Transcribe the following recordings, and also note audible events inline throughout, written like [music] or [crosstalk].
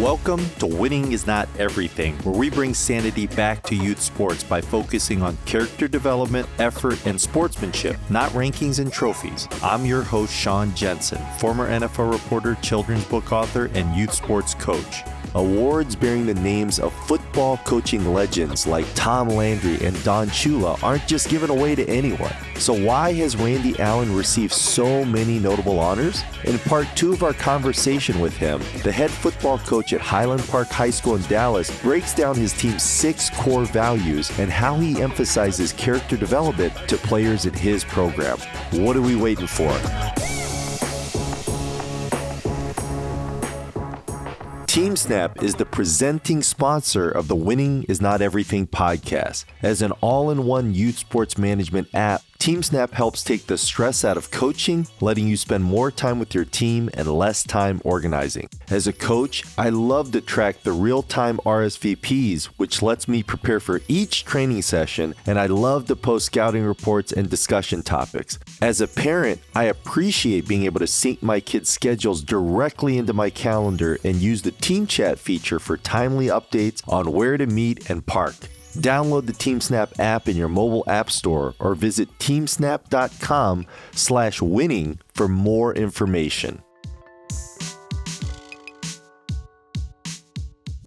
Welcome to Winning is Not Everything, where we bring sanity back to youth sports by focusing on character development, effort, and sportsmanship, not rankings and trophies. I'm your host, Sean Jensen, former NFL reporter, children's book author, and youth sports coach. Awards bearing the names of football coaching legends like Tom Landry and Don Shula aren't just given away to anyone. So, why has Randy Allen received so many notable honors? In part two of our conversation with him, the head football coach at Highland Park High School in Dallas breaks down his team's six core values and how he emphasizes character development to players in his program. What are we waiting for? TeamSnap is the presenting sponsor of the Winning is Not Everything podcast. As an all in one youth sports management app, TeamSnap helps take the stress out of coaching, letting you spend more time with your team and less time organizing. As a coach, I love to track the real time RSVPs, which lets me prepare for each training session, and I love to post scouting reports and discussion topics. As a parent, I appreciate being able to sync my kids' schedules directly into my calendar and use the Team Chat feature for timely updates on where to meet and park. Download the TeamSnap app in your mobile app store or visit teamsnap.com slash winning for more information.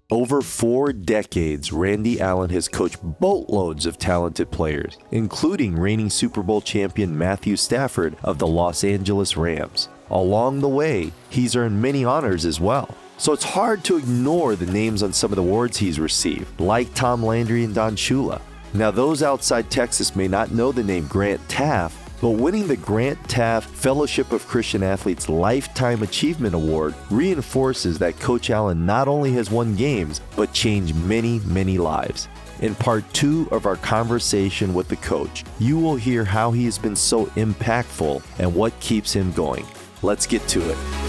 Over four decades, Randy Allen has coached boatloads of talented players, including reigning Super Bowl champion Matthew Stafford of the Los Angeles Rams. Along the way, he's earned many honors as well. So it's hard to ignore the names on some of the awards he's received, like Tom Landry and Don Shula. Now, those outside Texas may not know the name Grant Teaff, but winning the Grant Teaff Fellowship of Christian Athletes Lifetime Achievement Award reinforces that Coach Allen not only has won games, but changed many, many lives. In part two of our conversation with the coach, you will hear how he has been so impactful and what keeps him going. Let's get to it.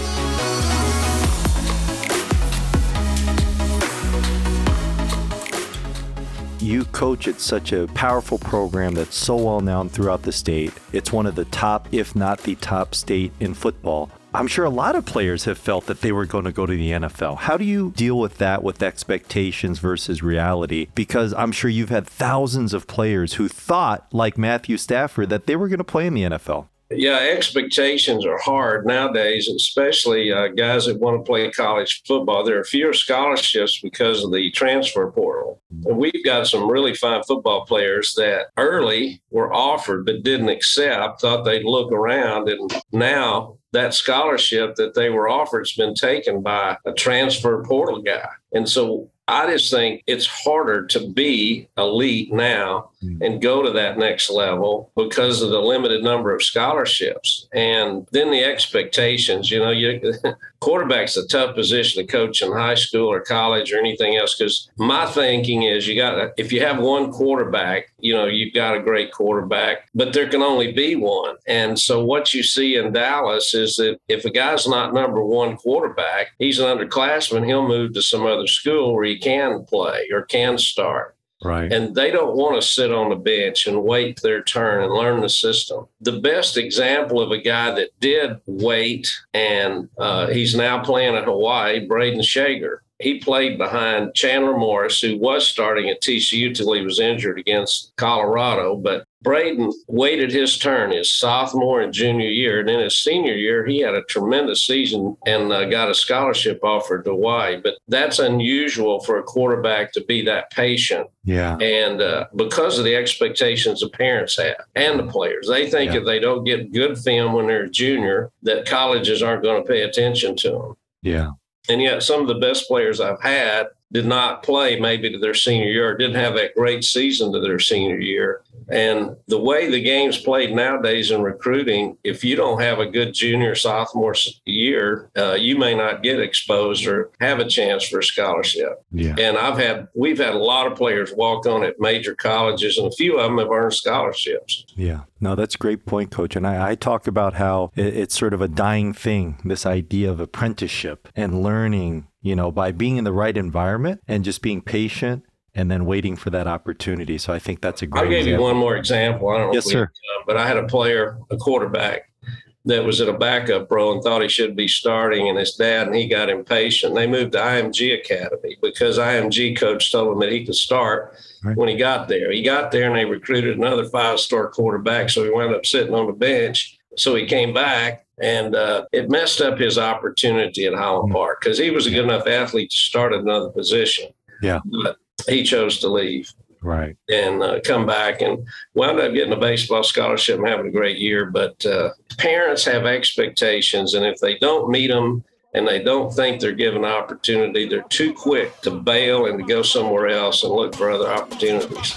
You coach at such a powerful program that's so well known throughout the state. It's one of the top, if not the top state in football. I'm sure a lot of players have felt that they were going to go to the NFL. How do you deal with that with expectations versus reality? Because I'm sure you've had thousands of players who thought, like Matthew Stafford, that they were going to play in the NFL. Yeah, expectations are hard nowadays, especially uh, guys that want to play college football. There are fewer scholarships because of the transfer portal. And we've got some really fine football players that early were offered but didn't accept, thought they'd look around, and now that scholarship that they were offered has been taken by a transfer portal guy. And so I just think it's harder to be elite now. Mm. and go to that next level because of the limited number of scholarships and then the expectations. You know, you [laughs] quarterback's a tough position to coach in high school or college or anything else because my thinking is you got if you have one quarterback, you know, you've got a great quarterback, but there can only be one. And so what you see in Dallas is that if a guy's not number one quarterback, he's an underclassman, he'll move to some other school where he can play or can start. Right. And they don't want to sit on the bench and wait their turn and learn the system. The best example of a guy that did wait and uh, he's now playing at Hawaii, Brayden Schager. He played behind Chandler Morris, who was starting at TCU till he was injured against Colorado. But Brayden waited his turn his sophomore and junior year. And in his senior year, he had a tremendous season and uh, got a scholarship offer to Hawaii. But that's unusual for a quarterback to be that patient. Yeah. And uh, because of the expectations the parents have and the players, they think yeah. if they don't get good film when they're a junior, that colleges aren't going to pay attention to them. Yeah. And yet, some of the best players I've had did not play maybe to their senior year, didn't have that great season to their senior year. And the way the game's played nowadays in recruiting, if you don't have a good junior, sophomore year, uh, you may not get exposed or have a chance for a scholarship. Yeah. And I've had, we've had a lot of players walk on at major colleges, and a few of them have earned scholarships. Yeah. No, that's a great point, coach. And I, I talk about how it, it's sort of a dying thing, this idea of apprenticeship and learning, you know, by being in the right environment and just being patient and then waiting for that opportunity. So I think that's a great. I'll give example. you one more example. I don't know. Yes, sir. uh, but I had a player, a quarterback, that was at a backup role and thought he should be starting, and his dad and he got impatient. They moved to IMG Academy because IMG coach told him that he could start right. when he got there. He got there and they recruited another five star quarterback, so he wound up sitting on the bench. So he came back and uh, it messed up his opportunity at Highland mm-hmm. Park because he was a good enough athlete to start another position. Yeah. But he chose to leave right. and uh, come back and wound up getting a baseball scholarship and having a great year. But uh, parents have expectations and if they don't meet them and they don't think they're given opportunity they're too quick to bail and to go somewhere else and look for other opportunities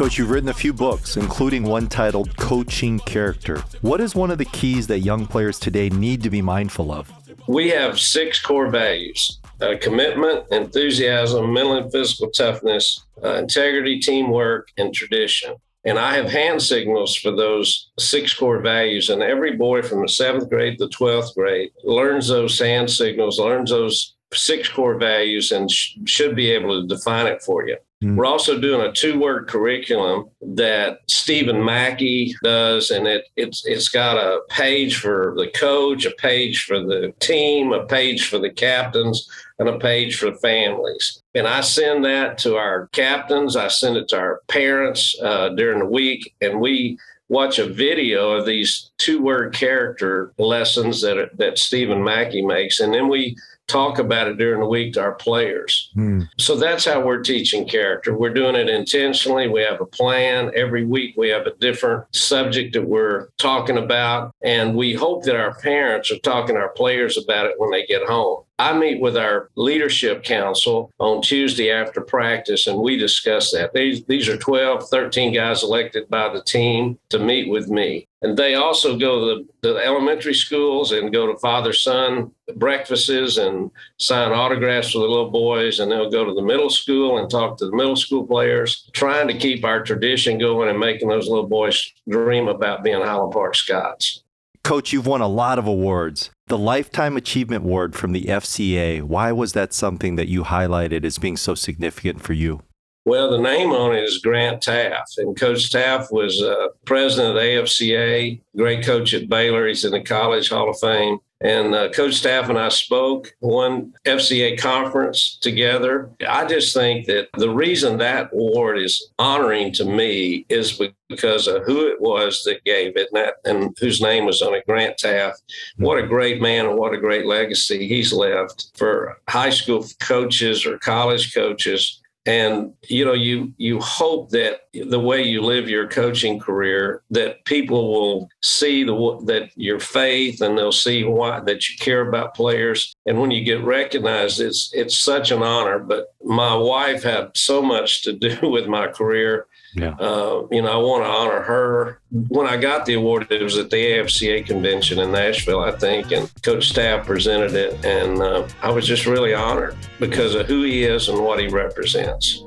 Coach, you've written a few books, including one titled Coaching Character. What is one of the keys that young players today need to be mindful of? We have six core values uh, commitment, enthusiasm, mental and physical toughness, uh, integrity, teamwork, and tradition. And I have hand signals for those six core values. And every boy from the seventh grade to 12th grade learns those hand signals, learns those six core values, and sh- should be able to define it for you. Mm. We're also doing a two-word curriculum that Stephen Mackey does, and it, it's it's got a page for the coach, a page for the team, a page for the captains, and a page for families. And I send that to our captains. I send it to our parents uh, during the week, and we watch a video of these two-word character lessons that that Stephen Mackey makes, and then we talk about it during the week to our players. Hmm. So that's how we're teaching character. We're doing it intentionally. We have a plan. Every week we have a different subject that we're talking about. And we hope that our parents are talking to our players about it when they get home. I meet with our leadership council on Tuesday after practice, and we discuss that. These, these are 12, 13 guys elected by the team to meet with me. And they also go to the, the elementary schools and go to father son breakfasts and sign autographs for the little boys. And they'll go to the middle school and talk to the middle school players, trying to keep our tradition going and making those little boys dream about being Highland Park Scots. Coach, you've won a lot of awards. The Lifetime Achievement Award from the FCA, why was that something that you highlighted as being so significant for you? Well, the name on it is Grant Teaff, and Coach Teaff was uh, president of the AFCA, great coach at Baylor. He's in the College Hall of Fame. And uh, Coach Teaff and I spoke one FCA conference together. I just think that the reason that award is honoring to me is because of who it was that gave it and, that, and whose name was on it, Grant Teaff. What a great man and what a great legacy he's left for high school coaches or college coaches and you know you you hope that the way you live your coaching career that people will see the that your faith and they'll see why that you care about players. And when you get recognized it's it's such an honor. But my wife had so much to [laughs] do with my career yeah. Uh, you know, I want to honor her. When I got the award, it was at the AFCA convention in Nashville, I think, and Coach Teaff presented it. And uh, I was just really honored because of who he is and what he represents.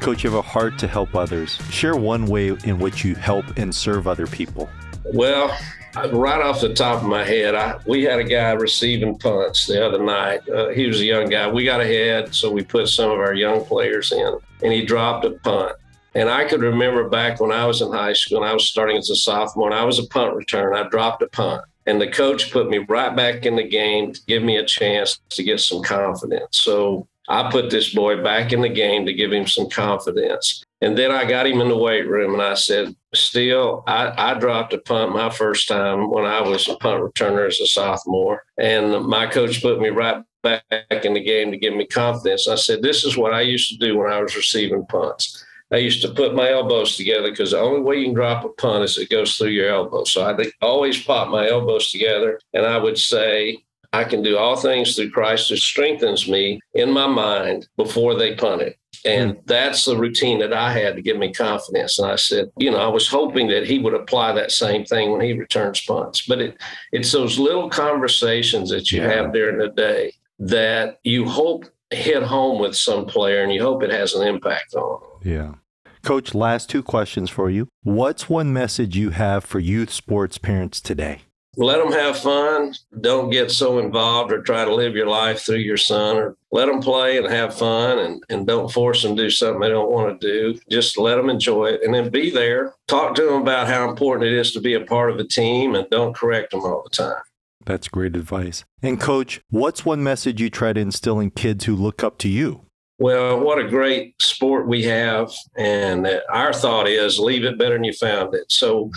Coach, you have a heart to help others. Share one way in which you help and serve other people. Well, right off the top of my head, I, we had a guy receiving punts the other night. Uh, he was a young guy. We got ahead, so we put some of our young players in, and he dropped a punt. And I could remember back when I was in high school and I was starting as a sophomore, and I was a punt returner. I dropped a punt, and the coach put me right back in the game to give me a chance to get some confidence. So I put this boy back in the game to give him some confidence. And then I got him in the weight room and I said, Still, I, I dropped a punt my first time when I was a punt returner as a sophomore. And my coach put me right back in the game to give me confidence. I said, This is what I used to do when I was receiving punts. I used to put my elbows together because the only way you can drop a punt is it goes through your elbow. So I always pop my elbows together and I would say, I can do all things through Christ who strengthens me in my mind before they punt it. And that's the routine that I had to give me confidence. And I said, you know, I was hoping that he would apply that same thing when he returns punts. But it, it's those little conversations that you yeah. have during the day that you hope hit home with some player and you hope it has an impact on them. Yeah. Coach, last two questions for you. What's one message you have for youth sports parents today? Let them have fun. Don't get so involved or try to live your life through your son or let them play and have fun and, and don't force them to do something they don't want to do. Just let them enjoy it and then be there. Talk to them about how important it is to be a part of a team and don't correct them all the time. That's great advice. And coach, what's one message you try to instill in kids who look up to you? Well, what a great sport we have. And our thought is leave it better than you found it. So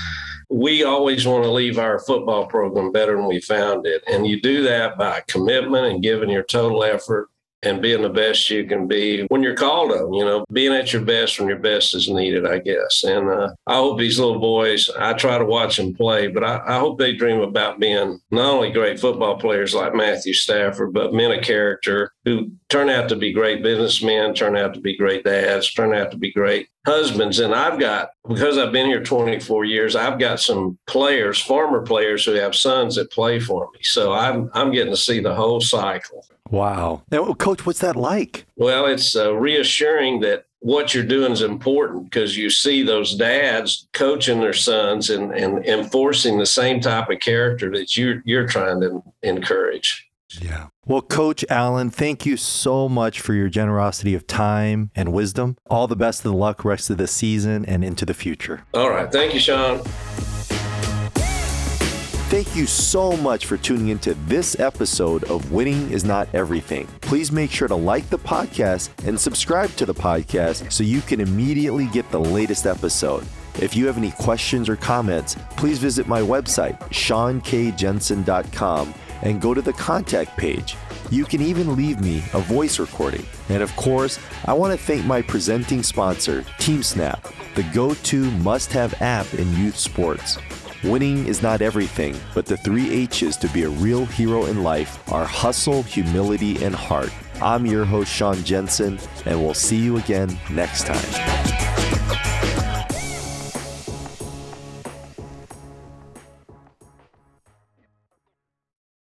we always want to leave our football program better than we found it. And you do that by commitment and giving your total effort and being the best you can be when you're called on, you know, being at your best when your best is needed, I guess. And uh, I hope these little boys, I try to watch them play, but I, I, hope they dream about being not only great football players like Matthew Stafford, but men of character who turn out to be great businessmen, turn out to be great dads, turn out to be great husbands. And I've got, because I've been here 24 years, I've got some players, former players who have sons that play for me. So I'm, I'm getting to see the whole cycle. Wow. Now, Coach, what's that like? Well, it's uh, reassuring that what you're doing is important because you see those dads coaching their sons and, and enforcing the same type of character that you're, you're trying to encourage. Yeah. Well, Coach Allen, thank you so much for your generosity of time and wisdom. All the best of the luck rest of the season and into the future. All right. Thank you, Sean. Thank you so much for tuning into this episode of Winning is Not Everything. Please make sure to like the podcast and subscribe to the podcast so you can immediately get the latest episode. If you have any questions or comments, please visit my website, seankjensen.com, and go to the contact page. You can even leave me a voice recording. And of course, I want to thank my presenting sponsor, TeamSnap, the go to must have app in youth sports. Winning is not everything, but the three H's to be a real hero in life are hustle, humility, and heart. I'm your host, Sean Jensen, and we'll see you again next time.